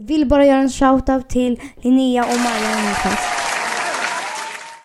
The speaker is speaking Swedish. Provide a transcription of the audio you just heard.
Vill bara göra en shoutout till Linnea och Maja Niklas.